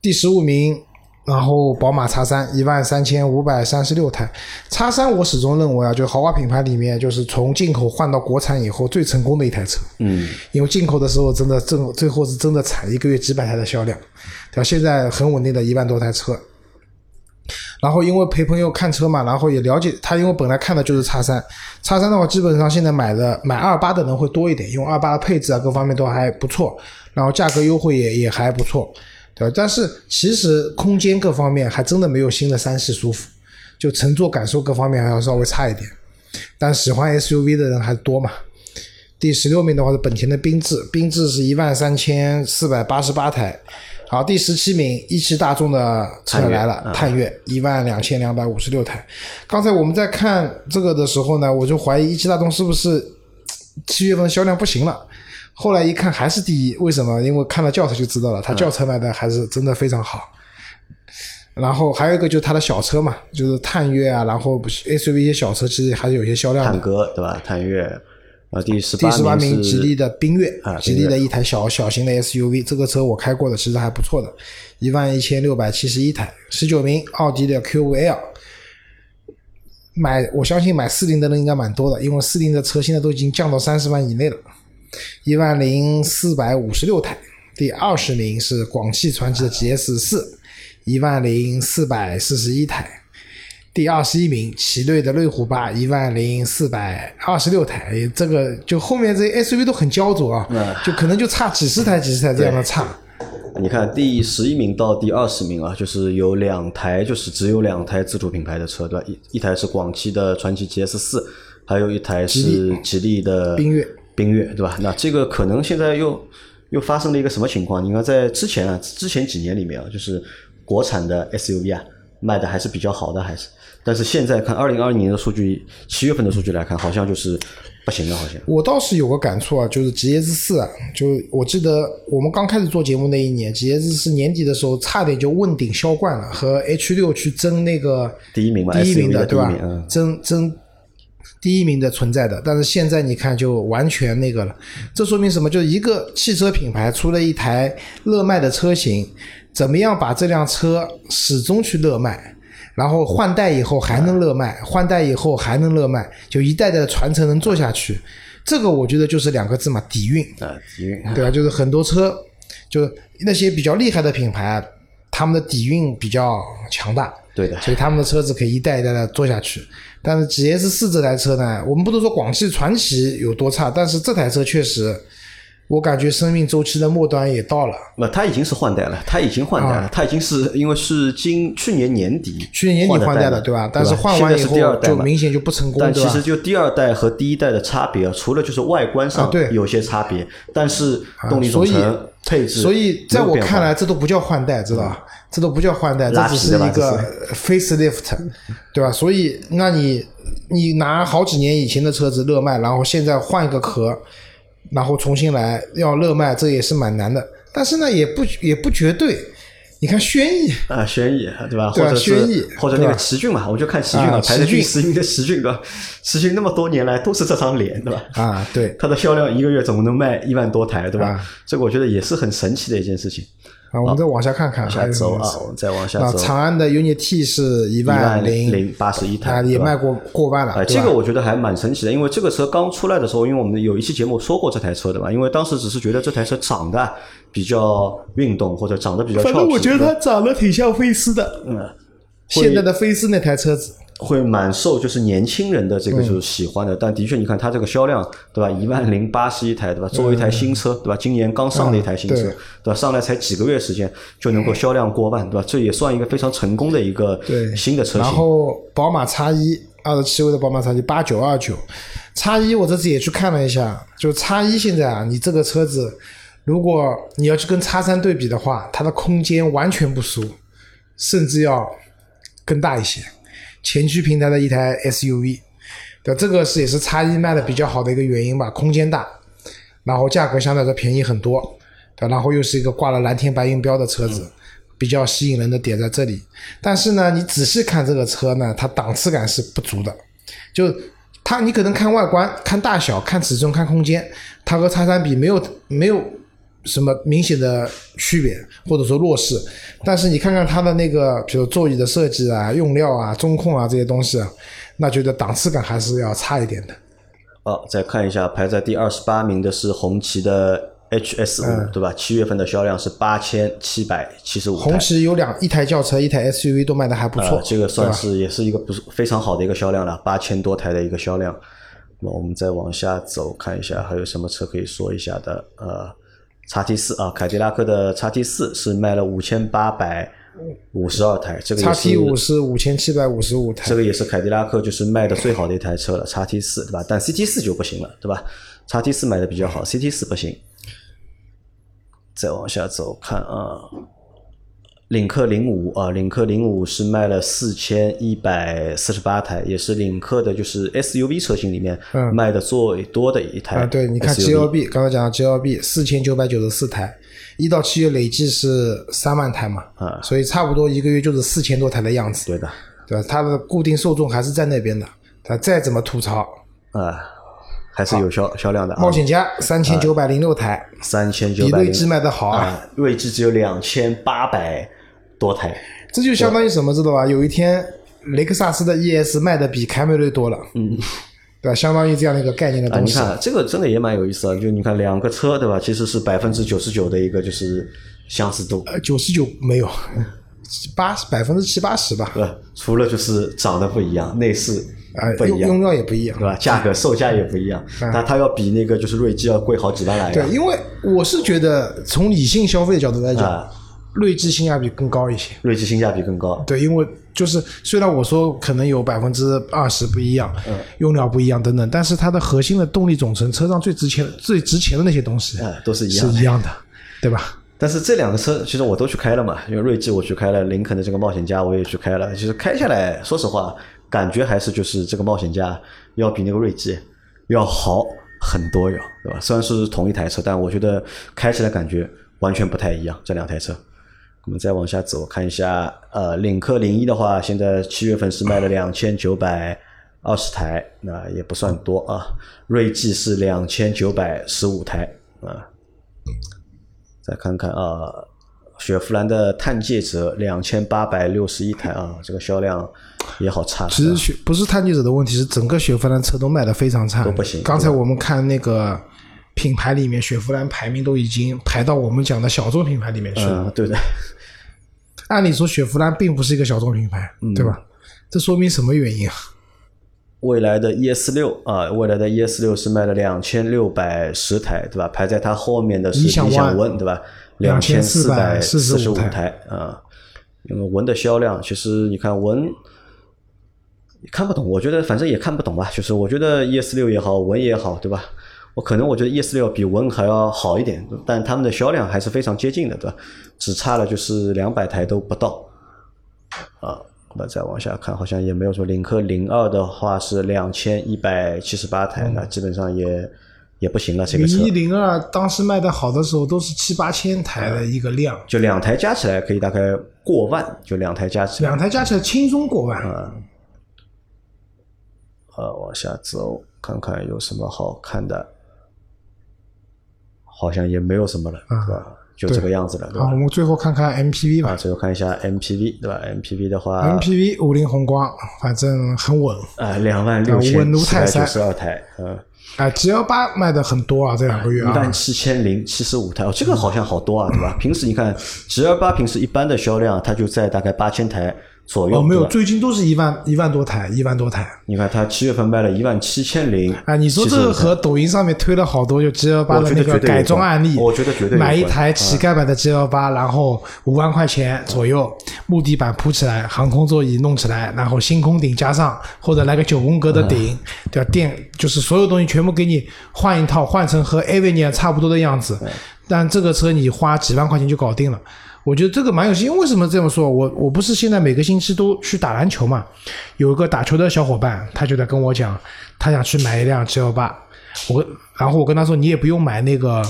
第十五名，然后宝马叉三一万三千五百三十六台。叉三我始终认为啊，就豪华品牌里面，就是从进口换到国产以后最成功的一台车。嗯，因为进口的时候真的正最后是真的惨，一个月几百台的销量，对吧？现在很稳定的一万多台车。然后因为陪朋友看车嘛，然后也了解他，因为本来看的就是叉三，叉三的话基本上现在买的买二八的人会多一点，因为二八的配置啊各方面都还不错，然后价格优惠也也还不错，对吧？但是其实空间各方面还真的没有新的三系舒服，就乘坐感受各方面还要稍微差一点，但喜欢 SUV 的人还多嘛。第十六名的话是本田的缤智，缤智是一万三千四百八十八台。好，第十七名一汽大众的车来了，探岳一万两千两百五十六台。刚才我们在看这个的时候呢，我就怀疑一汽大众是不是七月份销量不行了。后来一看还是第一，为什么？因为看了轿车就知道了，它轿车卖的还是真的非常好。然后还有一个就是它的小车嘛，就是探岳啊，然后 SUV 一些小车其实还是有些销量的。探戈对吧？探岳，啊，第十第十八名，吉利的缤越啊，吉利的一台小小型的 SUV，这个车我开过的，其实还不错的，一万一千六百七十一台。十九名，奥迪的 Q5L，买我相信买四零的人应该蛮多的，因为四零的车现在都已经降到三十万以内了，一万零四百五十六台。第二十名是广汽传祺的 GS 四，一万零四百四十一台。第二十一名，奇瑞的瑞虎八一万零四百二十六台，这个就后面这些 SUV 都很焦灼啊，就可能就差几十台、几十台这样的差。你看第十一名到第二十名啊，就是有两台，就是只有两台自主品牌的车，对吧？一一台是广汽的传祺 GS 四，还有一台是吉利的缤越，缤越，对吧？那这个可能现在又又发生了一个什么情况？你看在之前啊，之前几年里面啊，就是国产的 SUV 啊卖的还是比较好的，还是，但是现在看二零二零年的数据，七月份的数据来看，好像就是不行了，好像。我倒是有个感触啊，就是 GS 四啊，就我记得我们刚开始做节目那一年，GS 四年底的时候差点就问鼎销冠了，和 H 六去争那个第一名嘛第一名的对吧？争争第一名的存在的，但是现在你看就完全那个了，这说明什么？就是一个汽车品牌出了一台热卖的车型，怎么样把这辆车始终去热卖？然后换代以后还能热卖，换代以后还能热卖，就一代代的传承能做下去。这个我觉得就是两个字嘛，底蕴，啊，底蕴对吧？就是很多车，就是那些比较厉害的品牌啊，他们的底蕴比较强大，对的，所以他们的车子可以一代一代的做下去。但是 GS 四这台车呢，我们不能说广汽传祺有多差，但是这台车确实，我感觉生命周期的末端也到了。那它已经是换代了，它已经换代了，啊它已经是因为是今去年年底去年年底换代的，对吧？但是换完以后就明显就不成功？但其实就第二代和第一代的差别，除了就是外观上有些差别，但是动力总所以成配置所以在我看来，这都不叫换代，知道吧？这都不叫换代，这只是一个 facelift，对吧？所以，那你你拿好几年以前的车子热卖，然后现在换一个壳，然后重新来要热卖，这也是蛮难的。但是呢，也不也不绝对。你看轩逸，啊，轩逸对吧？或者轩逸或者那个奇骏嘛，我就看奇骏啊啊，排在奇骏第十名的奇骏对吧？奇骏那么多年来都是这张脸对吧？啊，对它的销量一个月总共能卖一万多台对吧？啊这个我觉得也是很神奇的一件事情。啊，我们再往下看看，下走啊，我们再往下啊，走。长安的 UNI T 是一一万零零八十一台啊，也卖过过万了，哎，这个我觉得还蛮神奇的，因为这个车刚出来的时候，因为我们有一期节目说过这台车的嘛，因为当时只是觉得这台车长得比较运动，或者长得比较俏皮。反正我觉得它长得挺像菲斯的，嗯，现在的菲斯那台车子，会蛮受就是年轻人的这个就是喜欢的，但的确你看它这个销量对吧，一万零八十一台对吧？作为一台新车对吧？今年刚上的一台新车嗯对对吧？上来才几个月时间就能够销量过万对吧？这也算一个非常成功的一个对新的车型。然后宝马叉一二十七位的宝马叉一八九二九叉一我这次也去看了一下，就叉一现在啊，你这个车子，如果你要去跟叉三对比的话，它的空间完全不输，甚至要更大一些，前驱平台的一台 SUV，对，这个是也是 X 一卖的比较好的一个原因吧，空间大，然后价格相对来说便宜很多，对，然后又是一个挂了蓝天白云标的车子，比较吸引人的点在这里。但是呢，你仔细看这个车呢，它档次感是不足的，就它你可能看外观、看大小、看尺寸、看空间，它和叉三比没有没有什么明显的区别，或者说弱势。但是你看看它的那个，比如座椅的设计啊、用料啊、中控啊这些东西啊，那觉得档次感还是要差一点的。哦，再看一下排在第二十八名的是红旗的 HS 五、对吧？七月份的销量是八千七百七十五。红旗有两一台轿车，一台 SUV 都卖的还不错，呃，这个算是也是一个不是非常好的一个销量了，八千多台的一个销量。那我们再往下走，看一下还有什么车可以说一下的。呃，叉 T 四啊，凯迪拉克的叉 T 四是卖了五千八百五十二台，这个也 x T 五是是五千七百五十五台这，个也是凯迪拉克就是卖的最好的一台车了，叉 T 四对吧？但 CT 四就不行了，对吧？叉 T 四卖的比较好，CT 四不行。再往下走看啊，领克零五啊，领克零五是卖了四千一百四十八台，也是领克的就是 SUV 车型里面嗯。卖的最多的一台。啊，对，你看 GLB，刚刚讲了 GLB 四千九百九十四台，一到七月累计是三万台嘛，啊。所以差不多一个月就是四千多台的样子，对的，对吧？它的固定受众还是在那边的，它再怎么吐槽，啊，还是有销销量的啊冒，险家三千九百零六台，三千九百零锐志卖的好啊，啊，锐志只有两千八百多台。这就相当于什么，知道吧？有一天雷克萨斯的 ES 卖的比凯美瑞多了，嗯，对吧？相当于这样的一个概念的啊，东西，你看这个真的也蛮有意思啊！就你看两个车对吧？其实是百分之九十九的一个就是相似度，呃，九十九没有，<laughs> 八百分之七八十吧，对？除了就是长得不一样，内饰啊，不一样，用用料也不一样对，吧？价格售价也不一样，它它要比那个就是锐志要贵好几万来对，因为我是觉得从理性消费的角度来讲啊，锐志性价比更高一些。锐志性价比更高，对，因为就是虽然我说可能有百分之二十不一样，嗯用料不一样等等，但是它的核心的动力总成，车上最值钱、最值钱的那些东西，嗯，都是一是样的一。样的，对吧？但是这两个车其实我都去开了嘛，因为锐志我去开了，林肯的这个冒险家我也去开了。其实开下来，说实话，感觉还是就是这个冒险家要比那个锐际要好很多哟，对吧？虽然是同一台车，但我觉得开起来感觉完全不太一样，这两台车。我们再往下走，看一下，呃，领克零一的话，现在七月份是卖了两千九百二十台，那也不算多啊。锐际是两千九百十五台啊。再看看啊，雪佛兰的探界者两千八百六十一台啊，这个销量也好差。其实雪不是探界者的问题，是整个雪佛兰车都卖的非常差，都不行刚才我们看那个品牌里面，雪佛兰排名都已经排到我们讲的小众品牌里面去了。嗯，对的，按理说，雪佛兰并不是一个小众品牌，嗯对吧？这说明什么原因啊？未来的 ES 六啊，未来的 ES 六是卖了两千六百十台，对吧？排在它后面的是理理想 ONE，对吧？两千四百四十五2445台啊。因为文的销量，其实你看文看不懂，我觉得反正也看不懂吧。就是我觉得 ES 六也好，文也好，对吧？我可能我觉得 E S 六比文还要好一点，但他们的销量还是非常接近的，对吧？只差了就是两百台都不到。啊，那再往下看，好像也没有说领克零二的话是两千一百七十八台，那基本上也也不行了。这个车零一零二当时卖的好的时候都是七八千台的一个量，就两台加起来可以大概过万，就两台加起来。两台加起来轻松过万。呃，往下走，看看有什么好看的，好像也没有什么了，啊对吧？就这个样子了，对好，吧我？们最后看看 MPV 啊，吧。最后看一下 MPV，对吧？MPV 的话，MPV 五菱宏光，反正很稳。啊，两万六千稳如七百九十二台，嗯，啊，G L 八卖的很多啊，这两个月啊一万，七千零七十五台，哦，这个好像好多啊，对吧？平时你看 G L 八平时一般的销量，它就在大概八千台左右，哦，没有，最近都是一万一万多台，一万多台。你看它七月份卖了一万七千零，啊，你说这个和抖音上面推了好多就 G L 八的那个改装案例，我觉得绝对买一台乞丐版的 G L 八，然后五万块钱左右，木地板铺起来，航空座椅弄起来，然后星空顶加上，或者来个九宫格的顶，对吧？电就是所有东西全部给你换一套，换成和 Avenir 差不多的样子，但这个车你花几万块钱就搞定了。我觉得这个蛮有心，为什么这么说？我我不是现在每个星期都去打篮球嘛，有一个打球的小伙伴，他就在跟我讲，他想去买一辆 G L 八，我然后我跟他说，你也不用买那个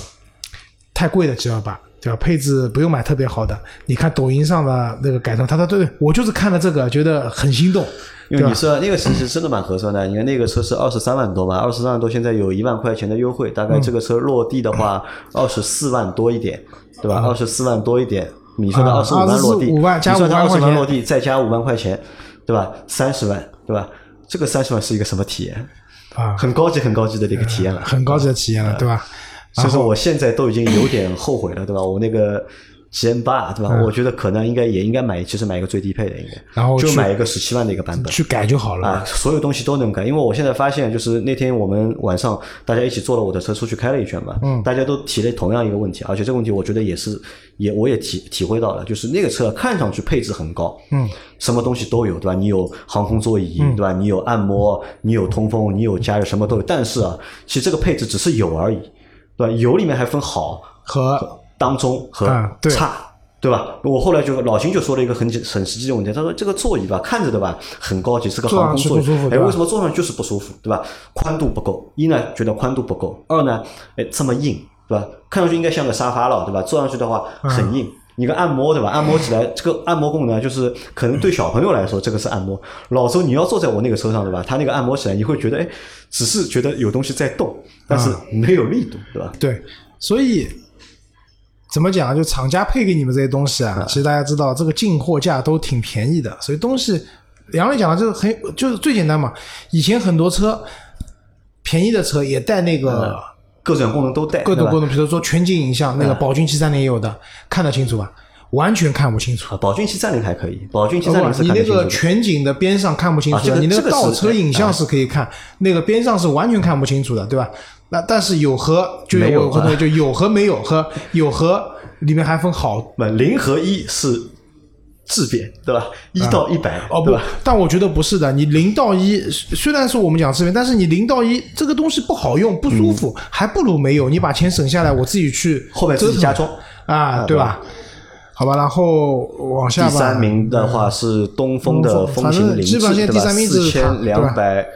太贵的 G L 八，对吧？配置不用买特别好的，你看抖音上的那个改装，他说对，我就是看了这个，觉得很心动，因为你？说那个其实真的蛮合算的，你看那个车是二十三万多嘛，二十三万多现在有一万块钱的优惠，大概这个车落地的话二十四万多一点，对吧？二十四万多一点，你说的啊二十五万落地，25万加5万你说的二十块钱万落地再加五万块钱，对吧？三十万，对吧？这个三十万是一个什么体验？啊，很高级很高级的一个体验了。很高级的体验了，对吧？所以说我现在都已经有点后悔了，对吧？我那个 G M 八，对吧？我觉得可能应该也应该买，其实买一个最低配的，应该，嗯然后就买一个十七万的一个版本。去改就好了。啊，所有东西都能改，因为我现在发现，就是那天我们晚上大家一起坐了我的车出去开了一圈嘛，嗯，大家都提了同样一个问题，而且这个问题我觉得也是，也我也体体会到了，就是那个车看上去配置很高，嗯，什么东西都有，对吧？你有航空座椅，对吧？你有按摩，你有通风，你有加热，什么都有。但是啊，其实这个配置只是有而已，对吧？有里面还分好、和当中和差。对吧？我后来就老秦就说了一个很很实际的问题，他说这个座椅吧，看着对吧，很高级，是个航空座椅哎，为什么坐上去就是不舒服，对吧？宽度不够，一呢觉得宽度不够，二呢，哎这么硬，对吧？看上去应该像个沙发了，对吧？坐上去的话嗯很硬。你个按摩对吧？按摩起来，这个按摩功能就是可能对小朋友来说，这个是按摩。老周，你要坐在我那个车上对吧？他那个按摩起来，你会觉得哎，只是觉得有东西在动，但是没有力度，对吧？对，所以怎么讲？就厂家配给你们这些东西啊，其实大家知道，这个进货价都挺便宜的，所以东西杨磊讲的就是很就是最简单嘛。以前很多车便宜的车也带那个各种功能都带，各种功能，比如说全景影像，那个宝骏七三零也有的，看得清楚吧？完全看不清楚。啊，宝骏七三零还可以，宝骏七三零你那个。全景的边上看不清楚你那个倒车影像是可以看，那个边上是完全看不清楚的，对吧？那但是有和就没有有和啊就有和没有和 <laughs> 有和里面还分好不，零和一是质变，对吧？一到一百、哦不？，但我觉得不是的。你零到一虽然说我们讲质变，但是你零到一这个东西不好用不舒服，还不如没有。你把钱省下来，我自己去嗯后面自己加装啊，对吧？好吧，然后往下吧。第三名的话是东风的风风行凌志，反正基本上现在对吧？第三名就是四它千两百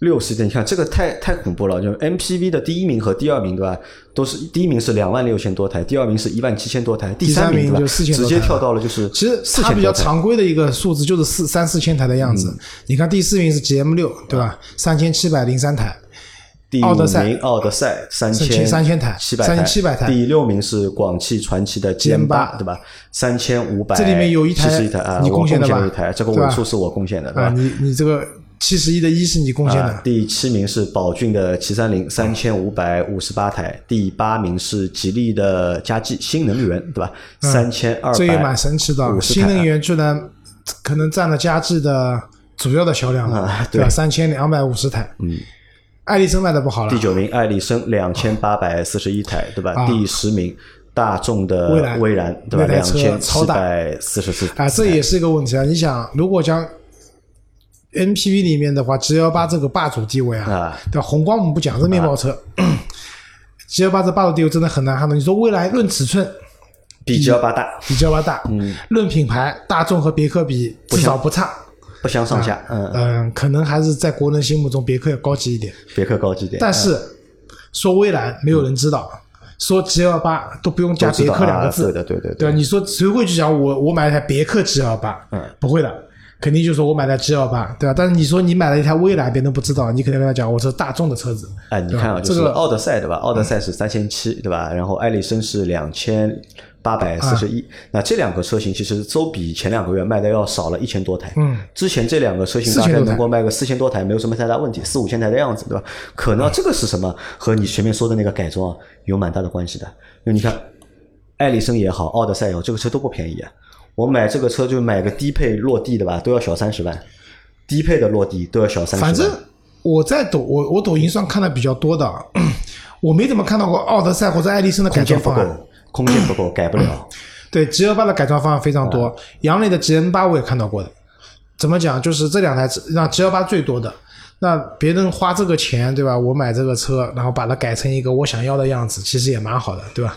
六十点，你看这个太太恐怖了。就 MPV 的第一名和第二名，对吧？都是第一名是两万六千多台，第二名是一万七千多台，第三名就名对吧？4000直接跳到了就是其实四它比较。常规的一个数字就是四三四千台的样子。嗯你看第四名是 GM 六，对吧？三千七百零三台。第五名奥德赛三千三千3000台七百台，3700台第六名是广汽传祺的 GM8 八，对吧？三千五百，这里面有一台七十一台啊，你贡贡献的吧了一台，这个尾数是我贡献的，对啊，吧？你你这个七十一的一是你贡献啊的，第七名是宝骏的七三零，三千五百五十八台。第八名是吉利的嘉际新能源，对吧？三千二这也蛮神奇的。新能源居然可能占了嘉际的主要的销量了，啊对吧？对三千两百五十台。嗯，爱丽绅卖的不好了第，九名艾力绅两千八百四十一台，对吧？啊第十名大众的蔚来蔚然，对吧？两千七百四十四啊，这也是一个问题啊。你想，如果将 NPV 里面的话，G L 八这个霸主地位啊，啊对吧？宏光我们不讲，这面包车，G L 八这霸主地位真的很难撼动。你说未来论尺寸比 G 幺八大，比 G L 八大，嗯，论品牌大众和别克比至少不差，不相上下。嗯，嗯，可能还是在国人心目中别克要高级一点。别克高级点。但是说蔚来没有人知道，说 G L 八都不用加别克两个字，啊对的，对的，对吧？你说谁会去讲我我买一台别克 G L 八？嗯，不会的，肯定就说我买台 G L 八，对吧？但是你说你买了一台蔚来，别人不知道，你肯定跟他讲我是大众的车子。哎，你看啊，就是这个奥德赛对吧？奥德赛是三千七对吧？然后艾力绅是两千八百四十啊一。那这两个车型其实都比前两个月卖的要少了一千多台。嗯，之前这两个车型大概能够卖个四千多台，没有什么太大问题，四五千台的样子对吧？可能这个是什么？和你前面说的那个改装啊有蛮大的关系的。因为你看，艾力绅也好，奥德赛也好，这个车都不便宜啊。我买这个车就买个低配落地的吧，都要小三十万，低配的落地都要小三十万。反正我在抖我我抖音上看的比较多的，我没怎么看到过奥德赛或者爱丽绅的改空间不够装方案。，空间不够，改不了。对 G L 八的改装方案非常多，杨磊的 G N 八我也看到过的。怎么讲？就是这两台车让 G L 八最多的。那别人花这个钱，对吧？我买这个车，然后把它改成一个我想要的样子，其实也蛮好的，对吧？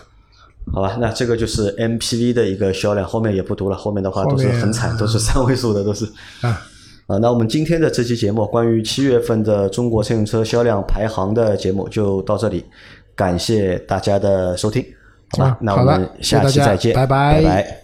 好吧，那这个就是 MPV 的一个销量，后面也不读了，后面的话都是很惨，都是三位数的，都是。啊，啊，那我们今天的这期节目关于七月份的中国乘用车销量排行的节目就到这里，感谢大家的收听，好吧那我们下期再见，拜拜。拜拜